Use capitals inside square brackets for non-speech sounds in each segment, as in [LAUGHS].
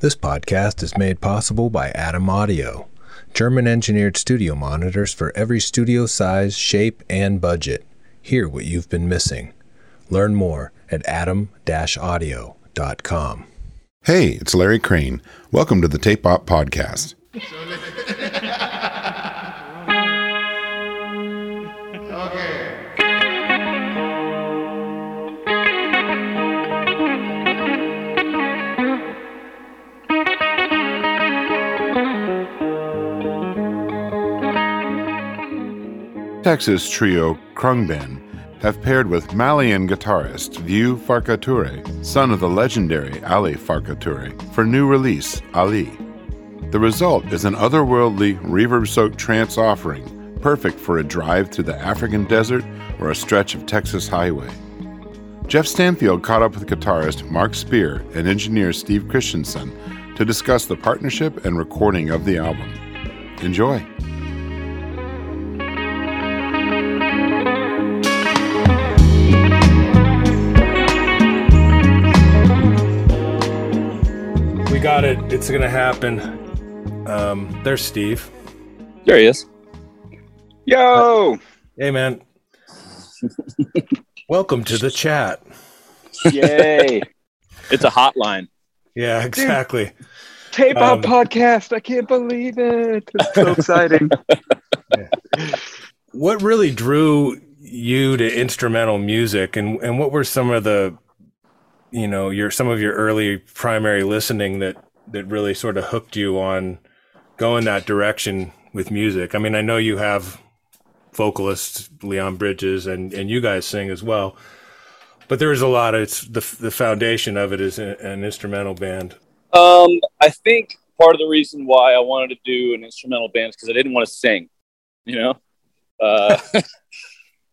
This podcast is made possible by ADAM Audio, German engineered studio monitors for every studio size, shape, and budget. Hear what you've been missing. Learn more at adam audio.com. Hey, it's Larry Crane. Welcome to the Tape Op Podcast. [LAUGHS] Texas trio Khruangbin have paired with Malian guitarist Vieux Farka Touré, son of the legendary Ali Farka Touré, for new release Ali. The result is an otherworldly, reverb soaked trance offering, perfect for a drive through the African desert or a stretch of Texas highway. Jeff Stanfield caught up with guitarist Mark Speer and engineer Steve Christensen to discuss the partnership and recording of the album. Enjoy! We got it. It's going to happen. Um, there's Steve. There he is. Yo! Hey, man. [LAUGHS] Welcome to the chat. Yay! [LAUGHS] it's a hotline. Yeah, exactly. Tape Um, out podcast. I can't believe it. It's so [LAUGHS] exciting. What really drew you to instrumental music, and and what were some of the, you know, your some of your early primary listening that that really sort of hooked you on going that direction with music? I mean, I know you have vocalist Leon Bridges, and and you guys sing as well, but there's a lot of it's the the foundation of it is an, an instrumental band. Um, I think part of the reason why I wanted to do an instrumental band is because I didn't want to sing. You know, uh, [LAUGHS]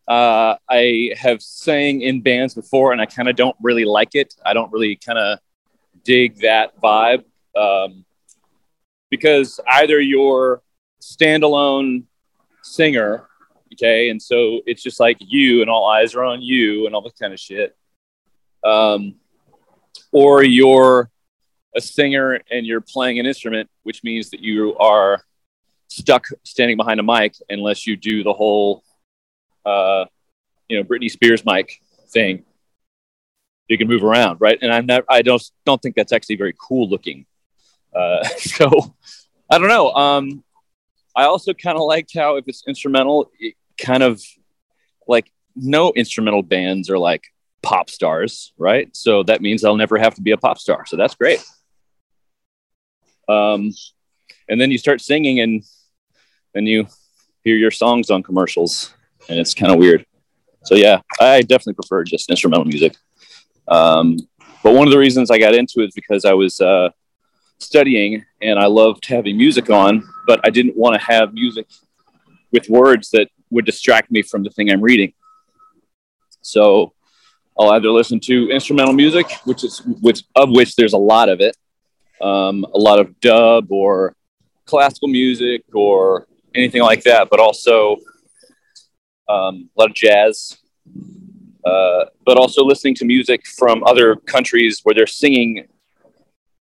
uh, I have sang in bands before, and I kind of don't really like it. I don't really kind of dig that vibe um, because either you're standalone singer, okay, and so it's just like you, and all eyes are on you, and all this kind of shit, um, or you're a singer and you're playing an instrument, which means that you are stuck standing behind a mic unless you do the whole, uh, you know, Britney Spears mic thing. You can move around, right? And I'm not, I don't don't think that's actually very cool looking. Uh, [LAUGHS] so I don't know. Um, I also kind of liked how if it's instrumental, it kind of like no instrumental bands are like pop stars, right? So that means I'll never have to be a pop star. So that's great. Um, and then you start singing, and then you hear your songs on commercials, and it's kind of weird. So yeah, I definitely prefer just instrumental music. Um, but one of the reasons I got into it is because I was uh, studying, and I loved having music on, but I didn't want to have music with words that would distract me from the thing I'm reading. So I'll either listen to instrumental music, which is which of which there's a lot of it, um, a lot of dub or classical music or anything like that, but also um, a lot of jazz. Uh, but also listening to music from other countries where they're singing,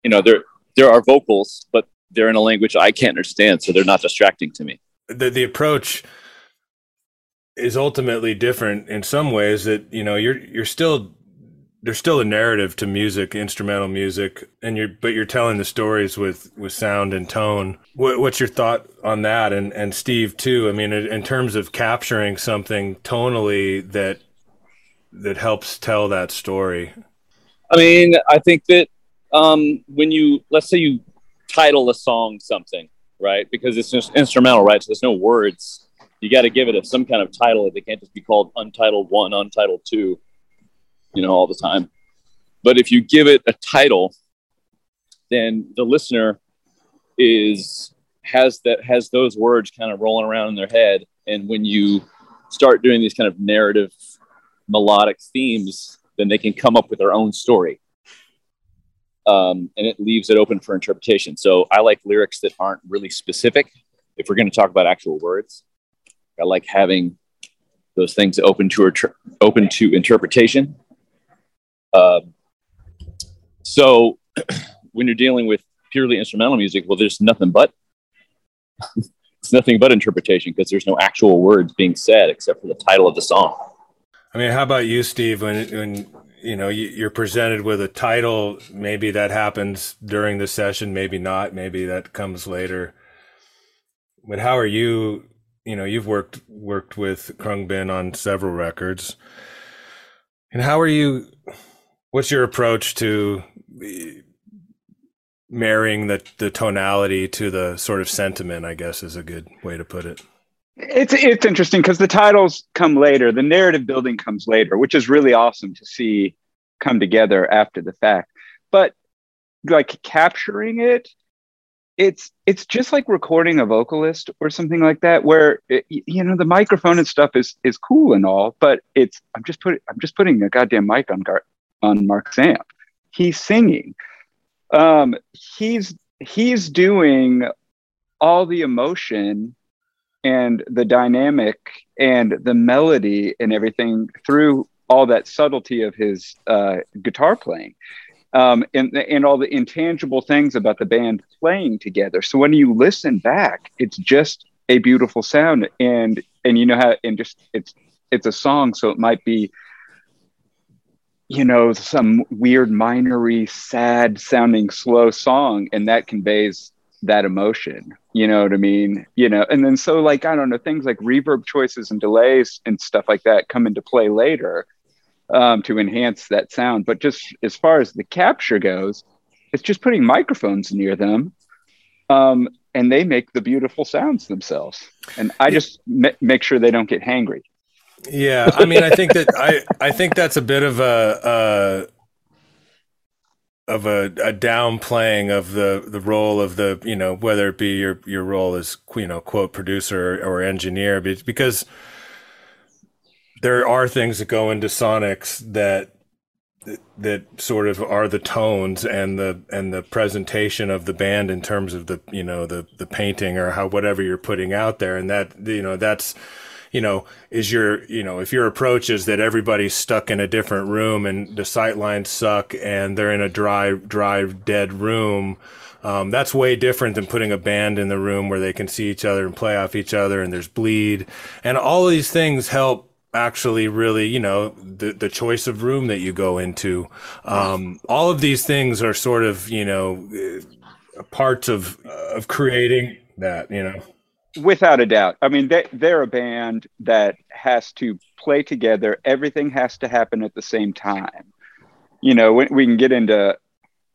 you know, there there are vocals, but they're in a language I can't understand, so they're not distracting to me. the the approach is ultimately different in some ways that you know you're you're still there's still a narrative to music instrumental music and you're but you're telling the stories with with sound and tone what, what's your thought on that and and steve too i mean in, terms of capturing something tonally that that helps tell that story I mean, I think that um, when you let's say you title a song something, right? Because it's just instrumental, right? So there's no words. You got to give it a, some kind of title. They can't just be called Untitled One, Untitled Two, you know, all the time. But if you give it a title, then the listener is has that has those words kind of rolling around in their head, and when you start doing these kind of narrative melodic themes, then they can come up with their own story. Um, and it leaves it open for interpretation. So I like lyrics that aren't really specific. If we're going to talk about actual words, I like having those things open to open to interpretation. Um, so [CLEARS THROAT] when you're dealing with purely instrumental music, well, there's nothing but it's [LAUGHS] nothing but interpretation because there's no actual words being said except for the title of the song. I mean, how about you, Steve? When when you know you're presented with a title, maybe that happens during the session, maybe not, maybe that comes later. But how are you? You know, you've worked worked with Khruangbin on several records, and how are you? What's your approach to eh, marrying the the tonality to the sort of sentiment? I guess is a good way to put it. It's it's interesting because the titles come later, the narrative building comes later, which is really awesome to see come together after the fact. But like capturing it, it's it's just like recording a vocalist or something like that, where eh, it, you know the microphone and stuff is is cool and all, but it's I'm just putting I'm just putting a goddamn mic on Gar- on Mark's amp. He's singing. Um, he's he's doing all the emotion and the dynamic and the melody and everything through all that subtlety of his uh, guitar playing um, and, and all the intangible things about the band playing together. So when you listen back, it's just a beautiful sound. And, and you know how, and just, it's, it's a song. So it might be, you know, some weird minory, sad sounding slow song. And that conveys that emotion. You know what i mean? You know and then so like i don't know things like reverb choices and delays and stuff like that come into play later um, to enhance that sound. But just as far as the capture goes it's just putting microphones near them um, and they make the beautiful sounds themselves. And i just m- make sure they don't get hangry yeah i mean i think that i i think that's a bit of a, a of a, a downplaying of the, the role of the you know whether it be your your role as you know quote producer or engineer because there are things that go into sonics that that sort of are the tones and the and the presentation of the band in terms of the you know the the painting or how whatever you're putting out there. And that you know that's you know, is your, you know, if your approach is that everybody's stuck in a different room and the sight lines suck and they're in a dry, dry, dead room, um, that's way different than putting a band in the room where they can see each other and play off each other and there's bleed. And all these things help actually really, you know, the, the choice of room that you go into. Um, all of these things are sort of, you know, parts of, of creating that, you know. Without a doubt. I mean, they, they're a band that has to play together. Everything has to happen at the same time. You know, we, we can get into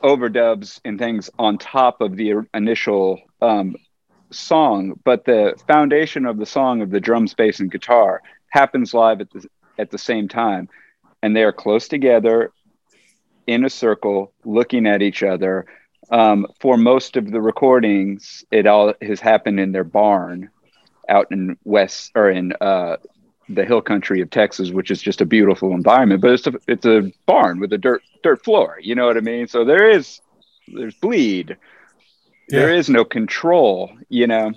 overdubs and things on top of the initial um, song, but the foundation of the song of the drums, bass, and guitar happens live at the at the same time, and they are close together in a circle, looking at each other, um, for most of the recordings, it all has happened in their barn out in west or in uh, the hill country of Texas, which is just a beautiful environment. But it's a it's a barn with a dirt dirt floor. You know what I mean? So there is there's bleed. Yeah. There is no control. You know.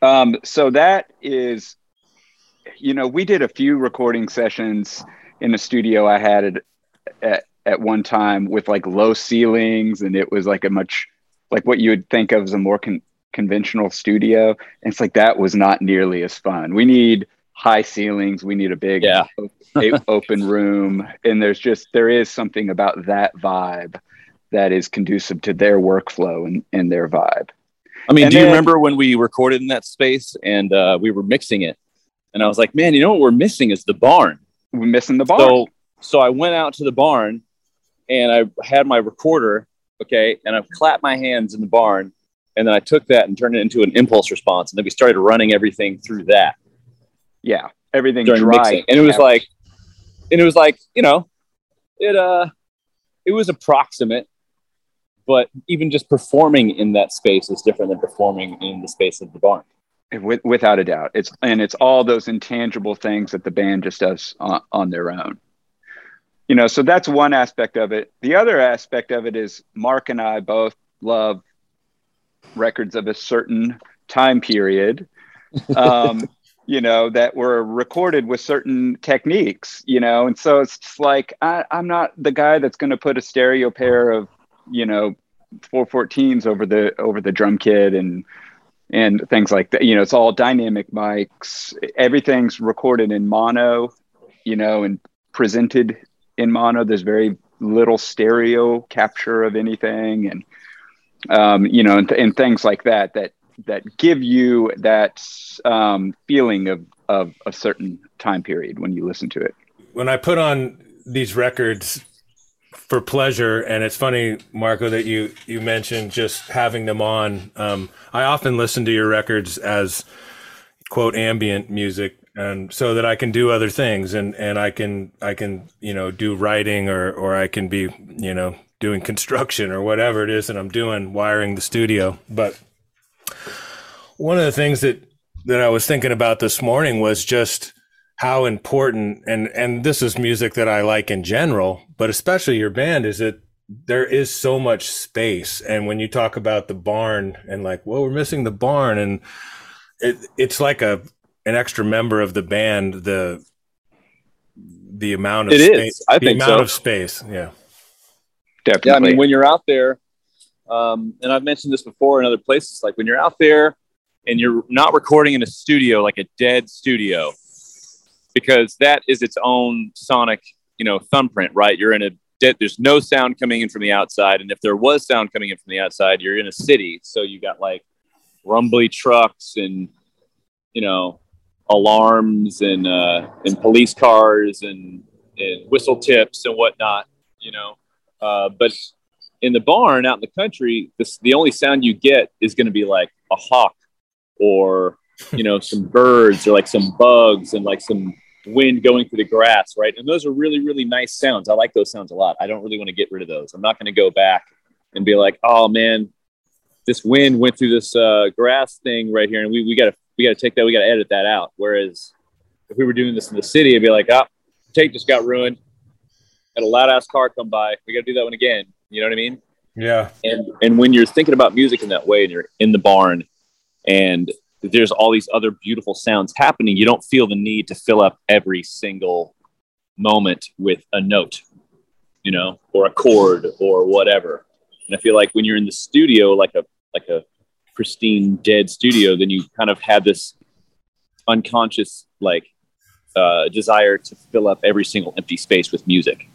Um, so that is, you know, we did a few recording sessions in a studio I had at, at at one time with like low ceilings and it was like a much like what you would think of as a more con- conventional studio. And it's like that was not nearly as fun. We need high ceilings. We need a big yeah. [LAUGHS] open room. And there's just there is something about that vibe that is conducive to their workflow and, and their vibe. I mean and do then, you remember when we recorded in that space and uh, we were mixing it? And i was like man you know what we're missing is the barn. We're missing the barn. so so i went out to the barn and I had my recorder, okay, and I clapped my hands in the barn, and then I took that and turned it into an impulse response, and then we started running everything through that. Yeah, everything during dry, mixing, and it was like, and it was like, you know, it uh, it was approximate, but even just performing in that space is different than performing in the space of the barn. With, without a doubt, it's and it's all those intangible things that the band just does on, on their own you know so that's one aspect of it the other aspect of it is mark and i both love records of a certain time period [LAUGHS] um, you know that were recorded with certain techniques you know and so it's just like I, i'm not the guy that's going to put a stereo pair of you know 414s over the over the drum kit and and things like that. You know, it's all dynamic mics. Everything's recorded in mono, you know, and presented in mono. There's very little stereo capture of anything, and um, you know, and, th- and, things like that that that give you that um, feeling of of a certain time period when you listen to it. When I put on these records for pleasure, and it's funny, Marco, that you you mentioned just having them on. Um, I often listen to your records as quote ambient music and so that I can do other things and and I can I can you know do writing or or I can be you know doing [LAUGHS] construction or whatever it is that I'm doing wiring the studio. But one of the things that that I was thinking about this morning was just how important and and this is music that I like in general but especially your band is that there is so much space. And when you talk about the barn and like well we're missing the barn and it, it's like a an extra member of the band the the amount of it space, is. I the think amount so. of space. Yeah, definitely. Yeah, I mean, when you're out there, um, and I've mentioned this before in other places, like when you're out there and you're not recording in a studio, like a dead studio, because that is its own sonic, you know, thumbprint, right? You're in a dead. There's no sound coming in from the outside, and if there was sound coming in from the outside, you're in a city, so you got like rumbly trucks and you know alarms and uh, and police cars and and whistle tips and whatnot, you know. Uh, but in the barn out in the country, this, the only sound you get is going to be like a hawk or you know some birds or like some bugs and like some wind going through the grass, right? And those are really really nice sounds. I like those sounds a lot. I don't really want to get rid of those. I'm not going to go back and be like, oh man, this wind went through this uh, grass thing right here, and we, we got to we got to take that, we got to edit that out. Whereas if we were doing this in the city, it'd be like, ah, oh, tape just got ruined. Had a loud ass car come by. We got to do that one again. You know what I mean? yeah, And and when you're thinking about music in that way, and you're in the barn, and there's all these other beautiful sounds happening, you don't feel the need to fill up every single moment with a note, you know, or a chord or whatever. And I feel like when you're in the studio, like a like a pristine dead studio, then you kind of have this unconscious like uh, desire to fill up every single empty space with music.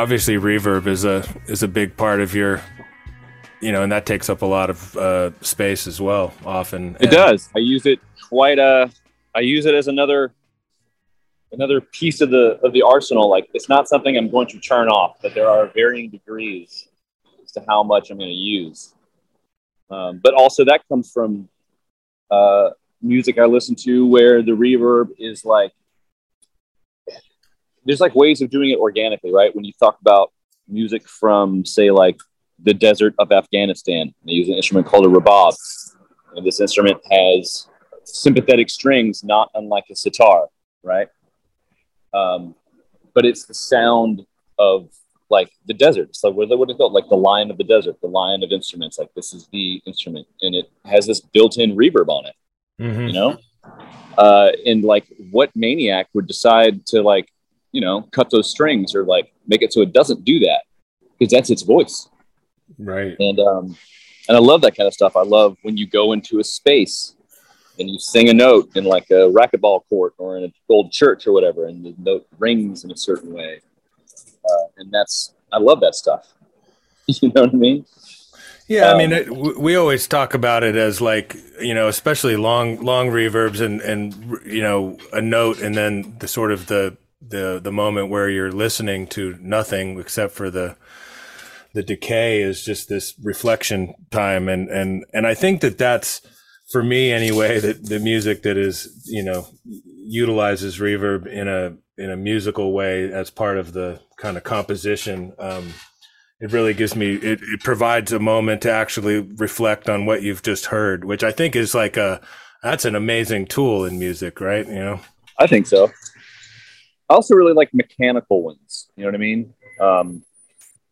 Obviously reverb is a is a big part of your, you know, and that takes up a lot of uh, space as well. Often It does. I use it quite a. I use it as another another piece of the of the arsenal. Like it's not something I'm going to turn off, but there are varying degrees as to how much I'm going to use. Um, but also that comes from uh, music I listen to where the reverb is like there's like ways of doing it organically, right? When you talk about music from say like the desert of Afghanistan, they use an instrument called a rabab, and this instrument has sympathetic strings, not unlike a sitar, right? Um, but it's the sound of like the desert. So what what is it called? Like the lion of the desert, the lion of instruments. Like this is the instrument, and it has this built-in reverb on it. Mhm. You know, uh, and like what maniac would decide to like you know cut those strings or like make it so it doesn't do that because that's its voice. right. And um, and I love that kind of stuff. I love when you go into a space and you sing a note in like a racquetball court or in a old church or whatever, and the note rings in a certain way. Uh, and that's I love that stuff. [LAUGHS] you know what I mean? Yeah, I mean, it, we always talk about it as like you know, especially long long reverbs and and you know a note, and then the sort of the the the moment where you're listening to nothing except for the the decay is just this reflection time, and and and I think that that's for me anyway that the music that is you know utilizes reverb in a in a musical way as part of the kind of composition. Um, it really gives me it, it provides a moment to actually reflect on what you've just heard which i think is like a that's an amazing tool in music right? You know? I think so i also really like mechanical ones you know what i mean? Um,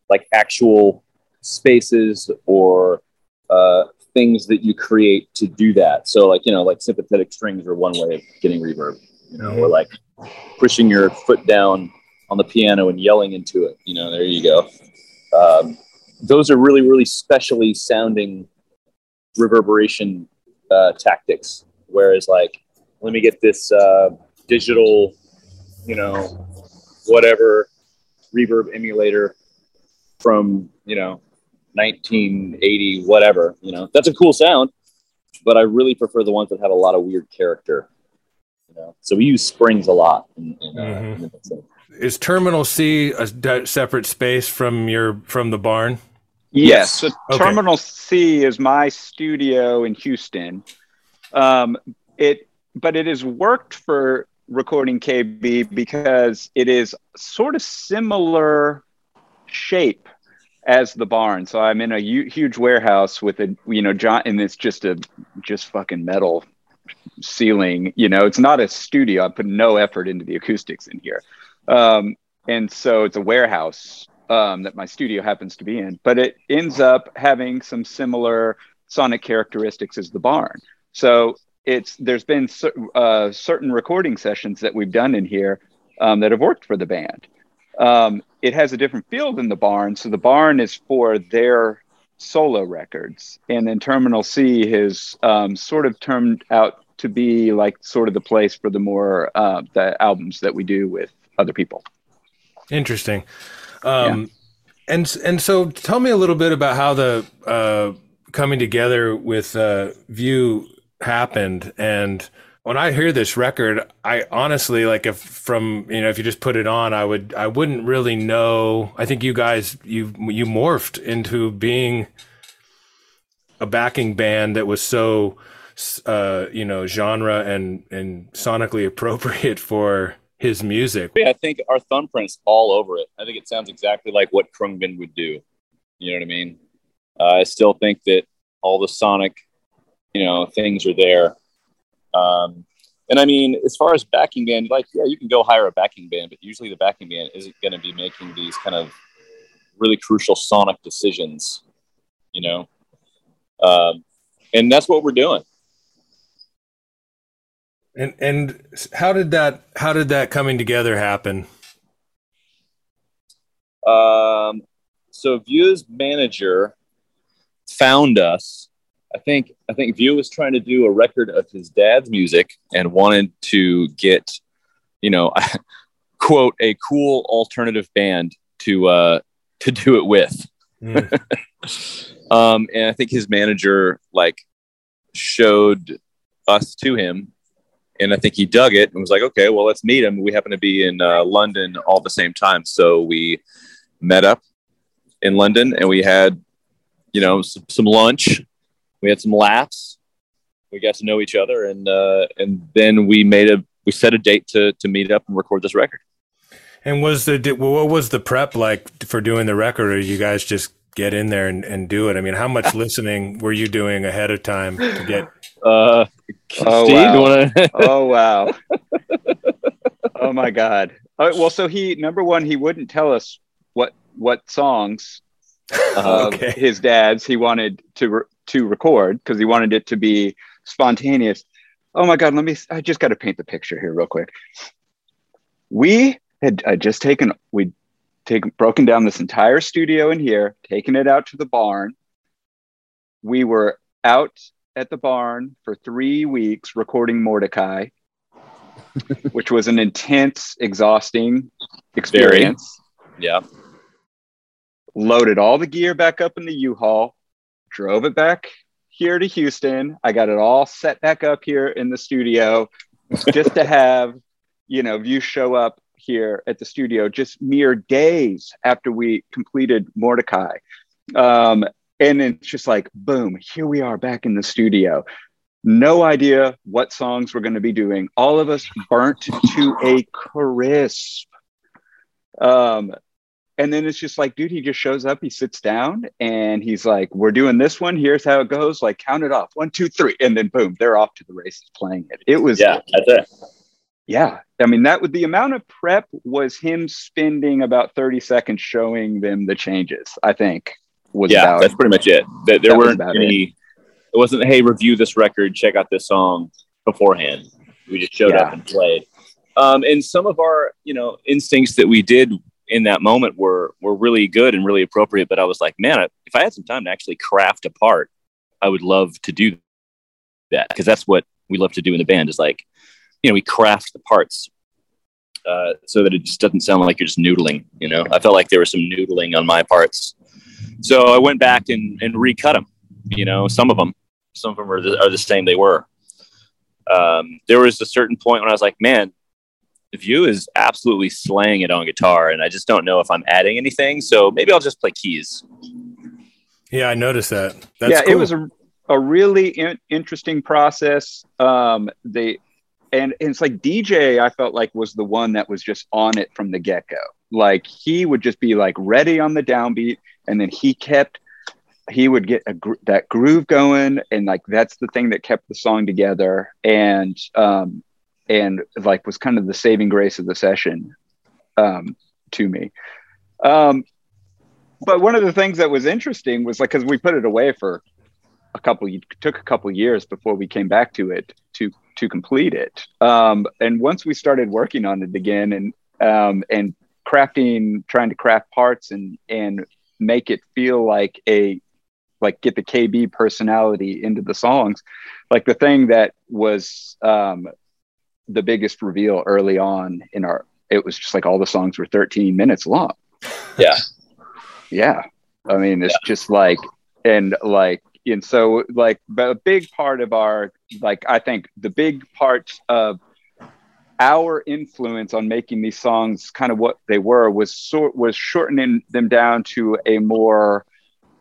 like actual spaces or uh, things that you create to do that. So like you know like sympathetic strings are one way of getting reverb you know mm-hmm. or like pushing your foot down on the piano and yelling into it you know there you go. Um, those are really really specially sounding reverberation uh, tactics. Whereas like let me get this uh, digital you know whatever reverb emulator from you know 1980 whatever you know that's a cool sound but i really prefer the ones that have a lot of weird character you know so we use springs a lot in, in, uh, mm-hmm. in is Terminal C a separate space from your from the barn? Yes. So okay. Terminal C is my studio in Houston. Um, it, but it has worked for recording KB because it is sort of similar shape as the barn. So I'm in a huge warehouse with a, you know, John, and it's just a, just fucking metal ceiling. You know, it's not a studio. I put no effort into the acoustics in here. Um, and so it's a warehouse um, that my studio happens to be in, but it ends up having some similar sonic characteristics as the barn. So it's there's been uh, certain recording sessions that we've done in here um, that have worked for the band. Um, it has a different feel than the barn, so the barn is for their solo records, and then Terminal C has um, sort of turned out to be like sort of the place for the more uh, the albums that we do with other people. Interesting. Um, yeah. And and so, tell me a little bit about how the uh, coming together with uh, Vieux happened. And when I hear this record, I honestly like if from you know if you just put it on, I would I wouldn't really know. I think you guys you you morphed into being a backing band that was so uh, you know genre and and sonically [LAUGHS] appropriate for his music. Yeah, I think our thumbprint's all over it. I think it sounds exactly like what Khruangbin would do. You know what I mean? Uh, I still think that all the sonic, you know, things are there. Um, and I mean, as far as backing band, like, yeah, you can go hire a backing band, but usually the backing band isn't going to be making these kind of really crucial sonic decisions, you know? Um, and that's what we're doing. And and how did that how did that coming together happen? Um, so Vieux's manager found us. I think I think Vieux was trying to do a record of his dad's music and wanted to get, you know, [LAUGHS] quote a cool alternative band to uh to do it with. Mm. [LAUGHS] um, and I think his manager like showed us to him and I think he dug it and was like, okay, well, let's meet him. We happen to be in uh, London all the same time, so we met up in London and we had, you know, some, some lunch. We had some laughs. We got to know each other, and uh, and then we made a we set a date to to meet up and record this record. And was the what was the prep like for doing the record? Or you guys just get in there and, and do it? I mean, how much [LAUGHS] listening were you doing ahead of time to get uh, oh, Steve, wow. Wanna... [LAUGHS] oh wow! [LAUGHS] oh my God! Uh, well, so he number one, he wouldn't tell us what what songs of okay. his dad's he wanted to re- to record because he wanted it to be spontaneous. Oh my God! Let me. I just got to paint the picture here real quick. We had uh, just taken we'd taken broken down this entire studio in here, taken it out to the barn, we were out at the barn for three weeks recording Mordecai, [LAUGHS] which was an intense, exhausting experience. Yeah. Loaded all the gear back up in the U-Haul, drove it back here to Houston. I got it all set back up here in the studio just to have, you know, you show up here at the studio just mere days after we completed Mordecai. Um, and it's just like, boom, here we are back in the studio. No idea what songs we're going to be doing. All of us burnt to a crisp. Um, and then it's just like, dude, he just shows up, he sits down, and he's like, We're doing this one. Here's how it goes. Like, count it off one, two, three. And then boom, they're off to the races playing it. It was, Yeah, that's it. yeah. I mean, that would the amount of prep was him spending about 30 seconds showing them the changes, I think, was yeah, about that's pretty much it. There, there weren't any. It. wasn't hey, review this record, check out this song beforehand. We just showed Yeah. up and played. Um, and some of our, you know, instincts that we did in that moment were were really good and really appropriate. But I was like, man, if I had some time to actually craft a part, I would love to do that because that's what we love to do in the band. Is like, you know, we craft the parts uh, so that it just doesn't sound like you're just noodling. You know, I felt like there was some noodling on my parts, so I went back and, and recut them. You know, some of them, some of them are the, are the same they were. Um, there was a certain point when I was like, man, Vieux is absolutely slaying it on guitar, and I just don't know if I'm adding anything. So maybe I'll just play keys. Yeah, I noticed that. That's yeah, it was a, a really in- interesting process. Um, they and, and it's like DJ, I felt like was the one that was just on it from the get go. Like he would just be like ready on the downbeat, and then he kept he would get a gr- that groove going, and like that's the thing that kept the song together, and um, and like was kind of the saving grace of the session um, to me. Um, but one of the things that was interesting was like because we put it away for a couple took a couple years before we came back to it to to complete it um, and once we started working on it again and um, and crafting trying to craft parts and and make it feel like a like get the kb personality into the songs like the thing that was um, the biggest reveal early on in our it was just like all the songs were 13 minutes long. Yeah. yeah. I mean it's just like and like and so like but a big part of our like i think the big part of our influence on making these songs kind of what they were was sort was shortening them down to a more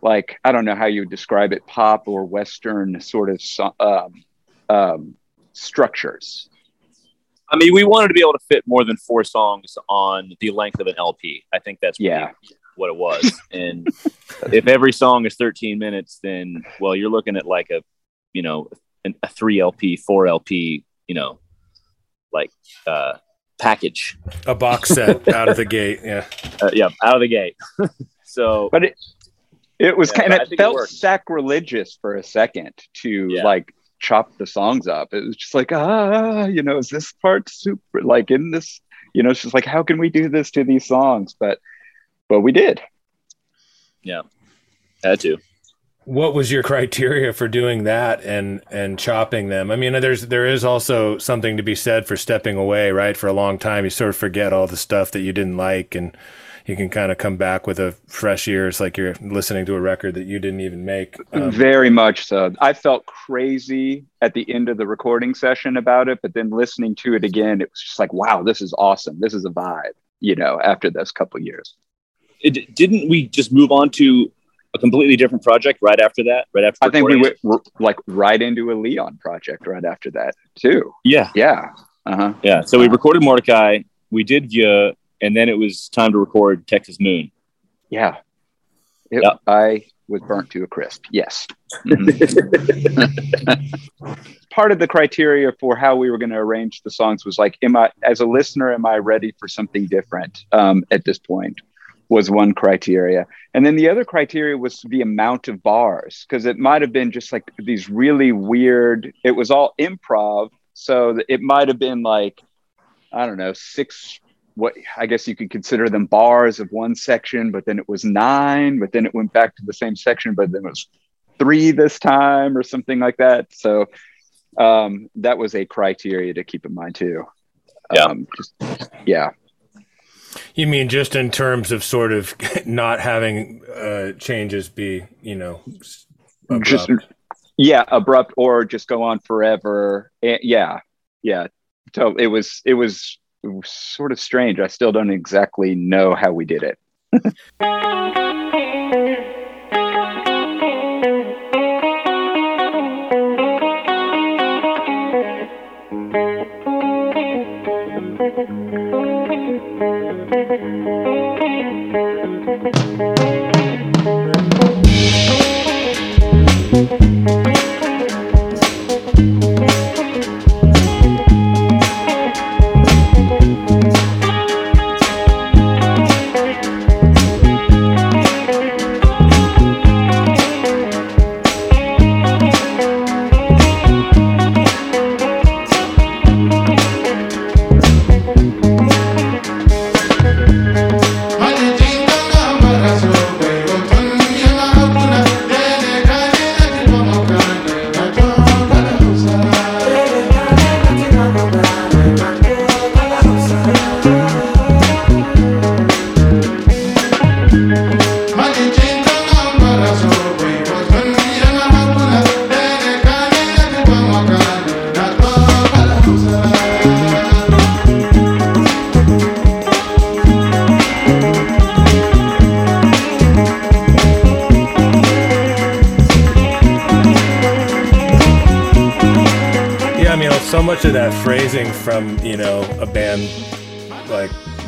like i don't know how you would describe it pop or western sort of um, um, structures I mean, we wanted to be able to fit more than four songs on the length of an LP. I think that's Yeah. what it was. And if every song is 13 minutes, then well, you're looking at like a, you know, an, a three LP, four LP, you know, like uh, package. a box set out of the gate. Yeah. Uh, yeah, out of the gate. [LAUGHS] so but it it was Yeah, kind of it felt worked. sacrilegious for a second to Yeah. like chop the songs up it was just like ah you know is this part super like in this you know it's just like how can we do this to these songs but but we did Yeah. had to. What was your criteria for doing that and and chopping them? I mean, there's there is also something to be said for stepping away, right? For a long time, you sort of forget all the stuff that you didn't like, and you can kind of come back with a fresh ear. It's like you're listening to a record that you didn't even make. Um, very much so i felt crazy at the end of the recording session about it but then listening to it again it was just like wow this is awesome this is a vibe you know after those couple years It, didn't we just move on to a completely different project right after that? Right after i think we went r- like right into a leon project right after that too? Yeah, yeah uh-huh yeah. So we recorded Mordecai. We did Via, and then it was time to record Texas Moon. Yeah. It- Yeah. I was burnt to a crisp. Yes. Mhm. [LAUGHS] Part of the criteria for how we were going to arrange the songs was like, am I, as a listener, am I ready for something different um, at this point? Was one criteria. And then the other criteria was the amount of bars, because it might have been just like these really weird, it was all improv. So it might have been like, I don't know, six what I guess you could consider them bars of one section, but then it was nine, but then it went back to the same section, but then it was three this time or something like that. So um, that was a criteria to keep in mind too. Yeah. Um, just, yeah. You mean just in terms of sort of [LAUGHS] not having uh, changes be, you know, abrupt. Just yeah, abrupt or just go on forever. Eh, yeah, yeah. So it was it was it was sort of strange. I still don't exactly know how we did it. Yeah, [LAUGHS] I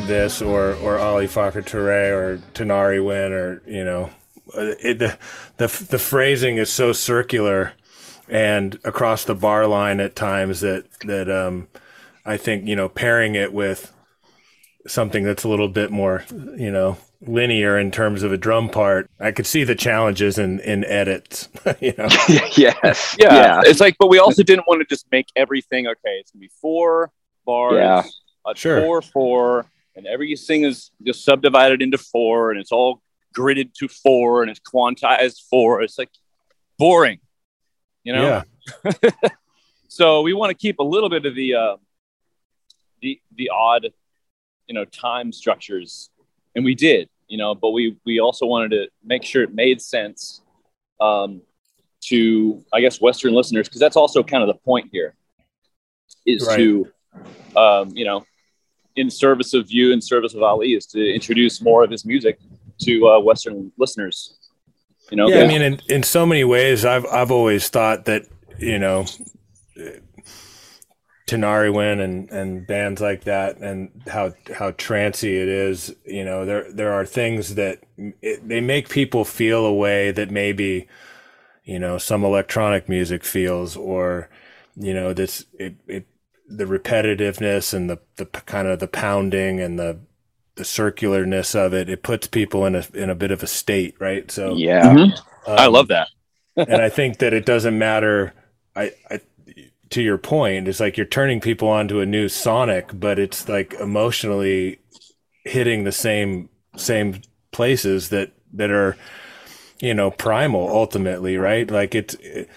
this, or or Ali Farka Touré, or Tinariwen, or you know, uh, it, the the the phrasing is so circular and across the bar line at times that that um, I think you know pairing it with something that's a little bit more you know linear in terms of a drum part. I could see the challenges in in edits. [LAUGHS] you know, [LAUGHS] yes. yeah, it's like, but we also didn't want to just make everything okay. It's gonna be four bars, Yeah. A Sure. four four, and everything is just subdivided into four, and it's all gridded to four, and it's quantized four. It's like boring, you know. yeah, [LAUGHS] So we want to keep a little bit of the uh, the the odd, you know, time structures, and we did, you know. But we we also wanted to make sure it made sense um, to, I guess, Western listeners, because that's also kind of the point here, is Right. to, um, you know, in service of you, in service of Ali, is to introduce more of his music to uh, Western listeners. You know, yeah. I mean, in in so many ways, I've I've always thought that you know. Tinariwen and, and bands like that and how how trancy it is you know there there are things that it, they make people feel a way that maybe you know some electronic music feels or you know this it, it the repetitiveness and the the kind of the pounding and the the circularness of it it puts people in a in a bit of a state right so Yeah. Mhm. I um, love that. [LAUGHS] and I think that it doesn't matter. I, I, to your point, it's like you're turning people onto a new Sonic, but it's like emotionally hitting the same same places that that are, you know, primal ultimately, right? Like it's. It,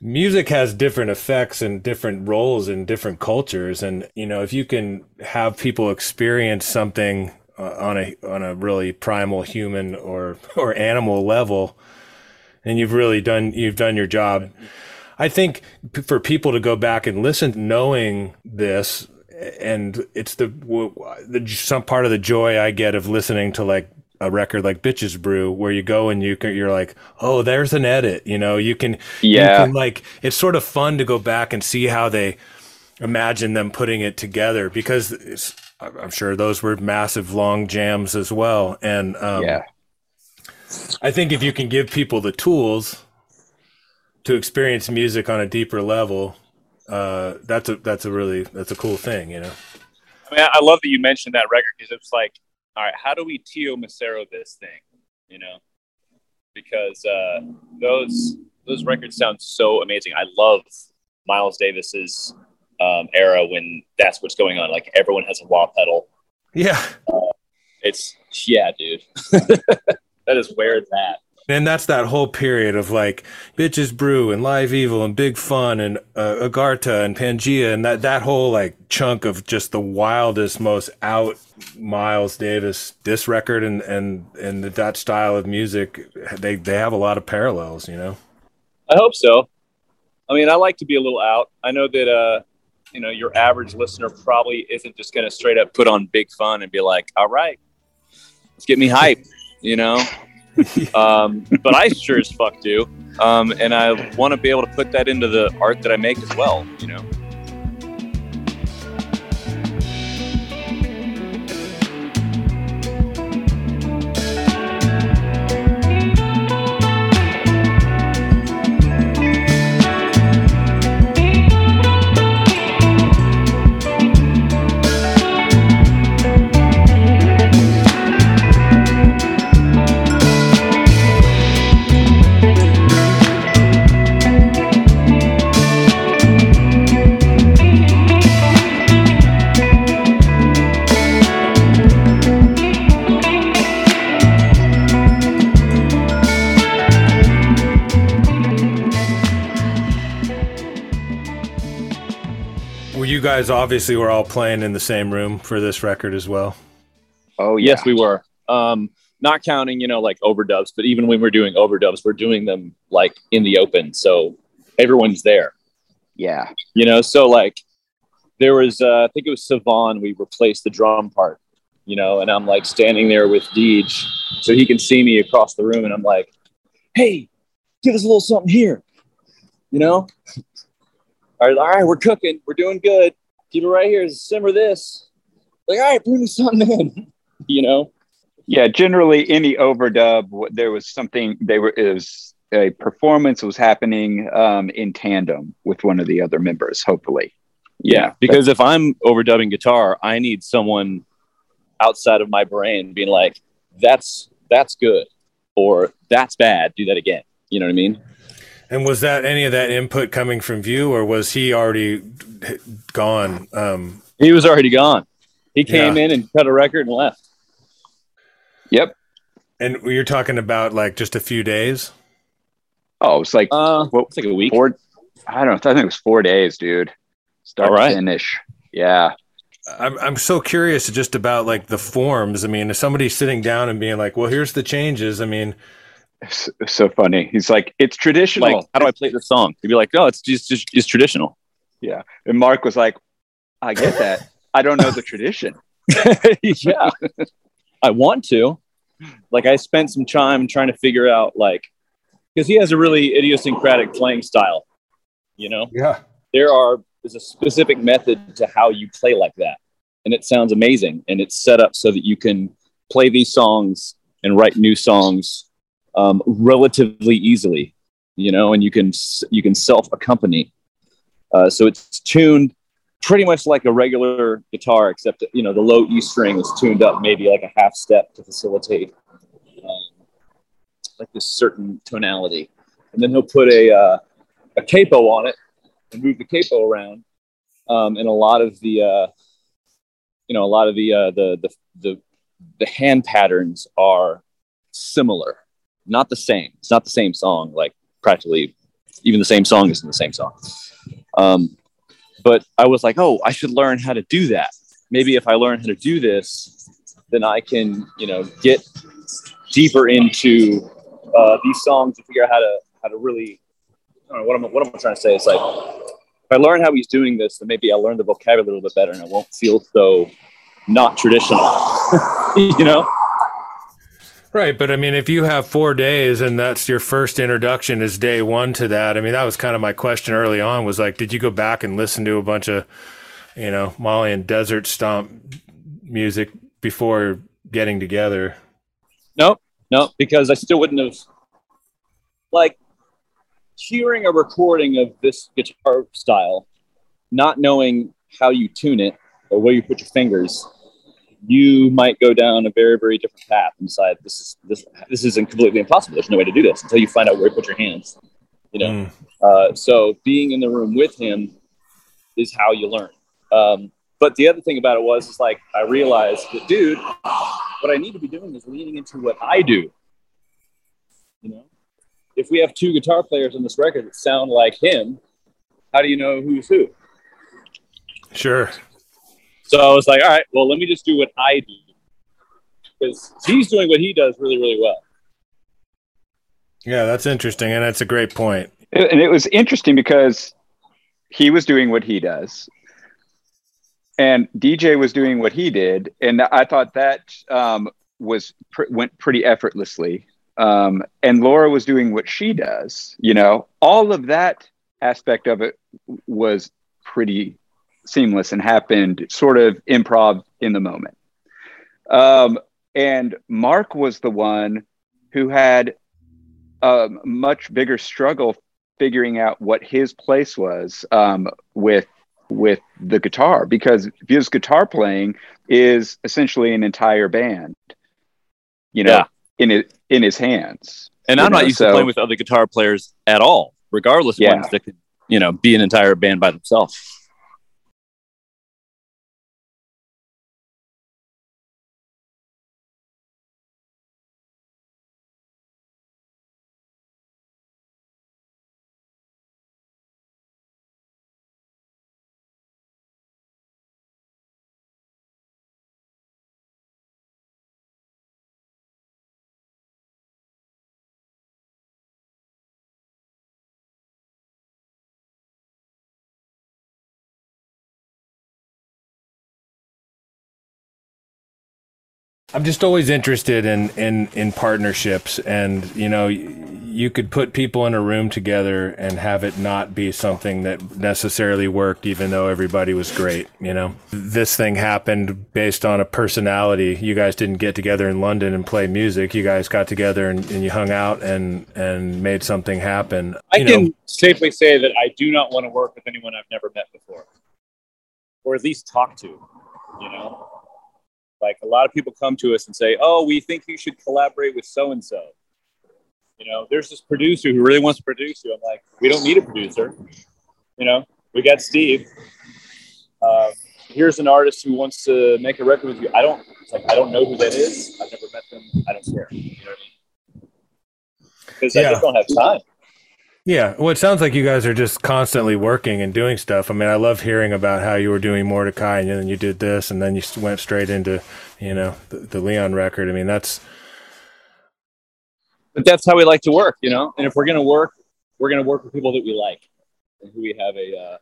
Music has different effects and different roles in different cultures, and you know if you can have people experience something uh, on a on a really primal human or [LAUGHS] or animal level, and you've really done you've done your job. I think p- for people to go back and listen, knowing this, and it's the the some part of the joy I get of listening to like a record like Bitches Brew, where you go and you can, you're like, oh, there's an edit. You know, you can you Yeah. can, like it's sort of fun to go back and see how they imagine them putting it together because it's, I'm sure those were massive long jams as well. And um, yeah. I think if you can give people the tools to experience music on a deeper level, uh, that's a that's a really that's a cool thing, you know. I mean, I love that you mentioned that record because it's like, all right, how do we Teo Macero this thing? You know, because uh, those those records sound so amazing. I love Miles Davis's um, era when that's what's going on. Like everyone has a wah pedal. Yeah, It's yeah, dude. [LAUGHS] that is where it's at. And that's that whole period of like Bitches Brew and Live Evil and Big Fun and uh, Agharta and Pangaea and that, that whole like chunk of just the wildest, most out Miles Davis this record and, and, and that style of music. They, they have a lot of parallels, you know? I hope so. I mean, I like to be a little out. I know that, uh, you know, your average listener probably isn't just going to straight up put on Big Fun and be like, all right, let's get me hype, you know? [LAUGHS] um, but I sure as fuck do. Um, and I want to be able to put that into the art that I make as well, you know? Guys obviously were all playing in the same room for this record as well. Oh yeah. Yes, we were. Um, not counting, you know, like overdubs, but even when we're doing overdubs, we're doing them like in the open, so everyone's there. Yeah. You know, so like there was, uh, I think it was Savon. We replaced the drum part, you know, and I'm like standing there with Deej, so he can see me across the room, and I'm like, "Hey, give us a little something here," you know. all right, all right, we're cooking, we're doing good. Keep it right here. Simmer this. Like, all right, bring me something in. [LAUGHS] you know. Yeah, generally any overdub, there was something they were is a performance was happening um, in tandem with one of the other members. Hopefully, yeah. Because if I'm overdubbing guitar, I need someone outside of my brain being like, "That's that's good," or "That's bad. Do that again." You know what I mean? And was that any of that input coming from you, or was he already gone? Um, he was already gone. He came yeah. in and cut a record and left. Yep. And you're talking about like just a few days? Oh, it's like uh, what, it's like a week. Four, I don't know. I think it was four days, dude. Start All right. finish. Yeah. I'm I'm so curious just about like the forms. I mean, if somebody's sitting down and being like, "Well, here's the changes," I mean, it's, it's so funny. He's like, "It's traditional." Like, how do I play the song? He'd be like, "No, it's just, just it's traditional." Yeah, and Mark was like, "I get that. I don't know the tradition." [LAUGHS] yeah, I want to. Like, I spent some time trying to figure out like because he has a really idiosyncratic playing style. You know, yeah, there are there's a specific method to how you play like that, and it sounds amazing. And it's set up so that you can play these songs and write new songs um, relatively easily. You know, and you can you can self accompany. Uh, so it's tuned pretty much like a regular guitar, except you know the low E string is tuned up maybe like a half step to facilitate like this certain tonality, and then he'll put a uh, a capo on it and move the capo around. Um, and a lot of the uh, you know a lot of the, uh, the the the the hand patterns are similar, not the same. It's not the same song. Like practically, even the same song isn't the same song. Um, but I was like, oh, I should learn how to do that. Maybe if I learn how to do this, then I can, you know, get deeper into uh, these songs to figure out how to how to really know, what am what am I trying to say? It's like if I learn how he's doing this, then maybe I'll learn the vocabulary a little bit better, and it won't feel so not traditional. [LAUGHS] you know. Right, but I mean, if you have four days and that's your first introduction is day one to that, I mean, that was kind of my question early on. Was like, did you go back and listen to a bunch of, you know, Mali and Desert Stomp music before getting together? Nope, no, because I still wouldn't have like hearing a recording of this guitar style, not knowing how you tune it or where you put your fingers, you might go down a very, very different path and decide this is this this isn't completely impossible. There's no way to do this until you find out where you put your hands. You know, mm. uh, so being in the room with him is how you learn. Um, but the other thing about it was, is like I realized that, dude, what I need to be doing is leaning into what I do. You know, if we have two guitar players on this record that sound like him, how do you know who's who? Sure. So I was like, all right, well, let me just do what I do because he's doing what he does really, really well. Yeah, that's interesting, and that's a great point. And it was interesting because he was doing what he does, and DJ was doing what he did, and I thought that um, was pr- went pretty effortlessly. Um, and Laura was doing what she does. You know, all of that aspect of it was pretty seamless and happened sort of improv in the moment. Um, and Mark was the one who had a much bigger struggle figuring out what his place was um, with with the guitar because his guitar playing is essentially an entire band you know Yeah. in it in his hands And I'm not used so- to playing with other guitar players at all, regardless of Yeah. ones that could, you know, be an entire band by themselves. I'm just always interested in in in partnerships, and you know, you could put people in a room together and have it not be something that necessarily worked, even though everybody was great. You know, this thing happened based on a personality. You guys didn't get together in London and play music. You guys got together and, and you hung out and and made something happen. I You can know, safely say that I do not want to work with anyone I've never met before, or at least talk to. You know, like a lot of people come to us and say, "Oh, we think you should collaborate with so and so." You know, there's this producer who really wants to produce you. I'm like, we don't need a producer. You know, we got Steve. Um, here's an artist who wants to make a record with you. I don't. It's like I don't know who that is. I've never met them. I don't care. You know what I mean? Because I just don't have time. Yeah, well, it sounds like you guys are just constantly working and doing stuff. I mean, I love hearing about how you were doing Mordecai and then you did this, and then you went straight into, you know, the, the Leon record. I mean, that's but that's how we like to work, you know. And if we're gonna work, we're gonna work with people that we like and who we have a uh,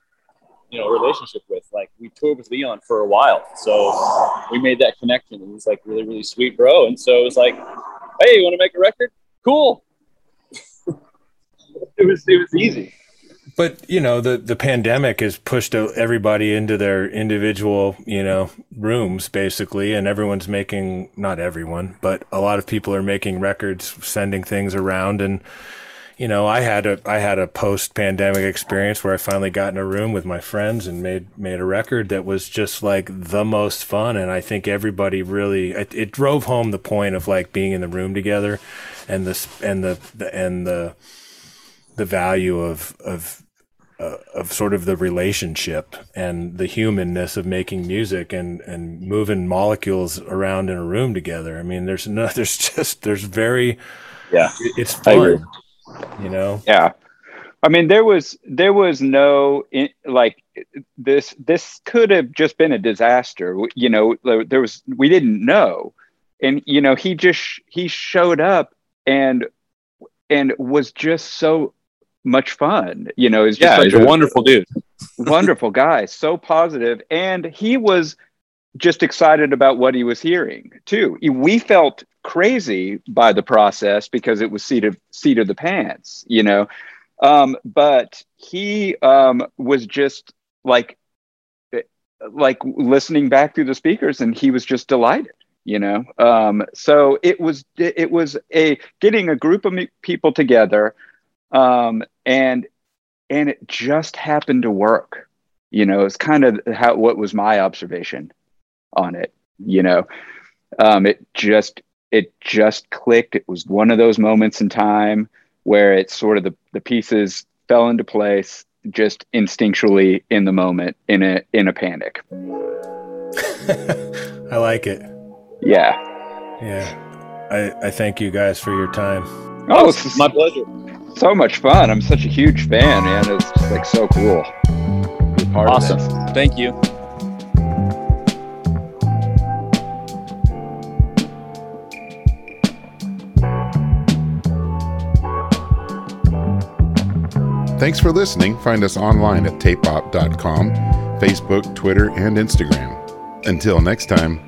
you know relationship with. Like we toured with Leon for a while, so we made that connection. And he's like really really sweet bro. And so it was like, hey, you want to make a record? Cool. It was it was easy. But you know, the the pandemic has pushed everybody into their individual, you know, rooms basically, and everyone's making not everyone, but a lot of people are making records, sending things around, and you know, I had a I had a post pandemic experience where I finally got in a room with my friends and made made a record that was just like the most fun, and I think everybody really it, it drove home the point of like being in the room together, and this and the, the and the the value of of uh, of sort of the relationship and the humanness of making music and and moving molecules around in a room together. I mean, there's no, [LAUGHS] there's just there's very Yeah. it's fun, you know. yeah i mean there was there was no in, like this this could have just been a disaster you know there there was we didn't know and you know he just he showed up and and was just so much fun you know he's just Yeah, such he's a wonderful dude. [LAUGHS] wonderful guy so positive and he was just excited about what he was hearing too. We felt crazy by the process because it was seat of seat of the pants you know? Um, but he um, was just like like listening back through the speakers and he was just delighted you know? Um, so it was it was a getting a group of people together um, and and it just happened to work you know it's kind of how what was my observation on it you know um, it just it just clicked it was one of those moments in time where it sort of the, the pieces fell into place just instinctually in the moment in a in a panic [LAUGHS] I like it. yeah Yeah. I, I thank you guys for your time. oh It's my pleasure. So much fun. I'm such a huge fan, man. It's just like so cool. be part Awesome. this. Thank you. Thanks for listening. Find us online at tapeop.com, Facebook, Twitter, and Instagram. Until next time.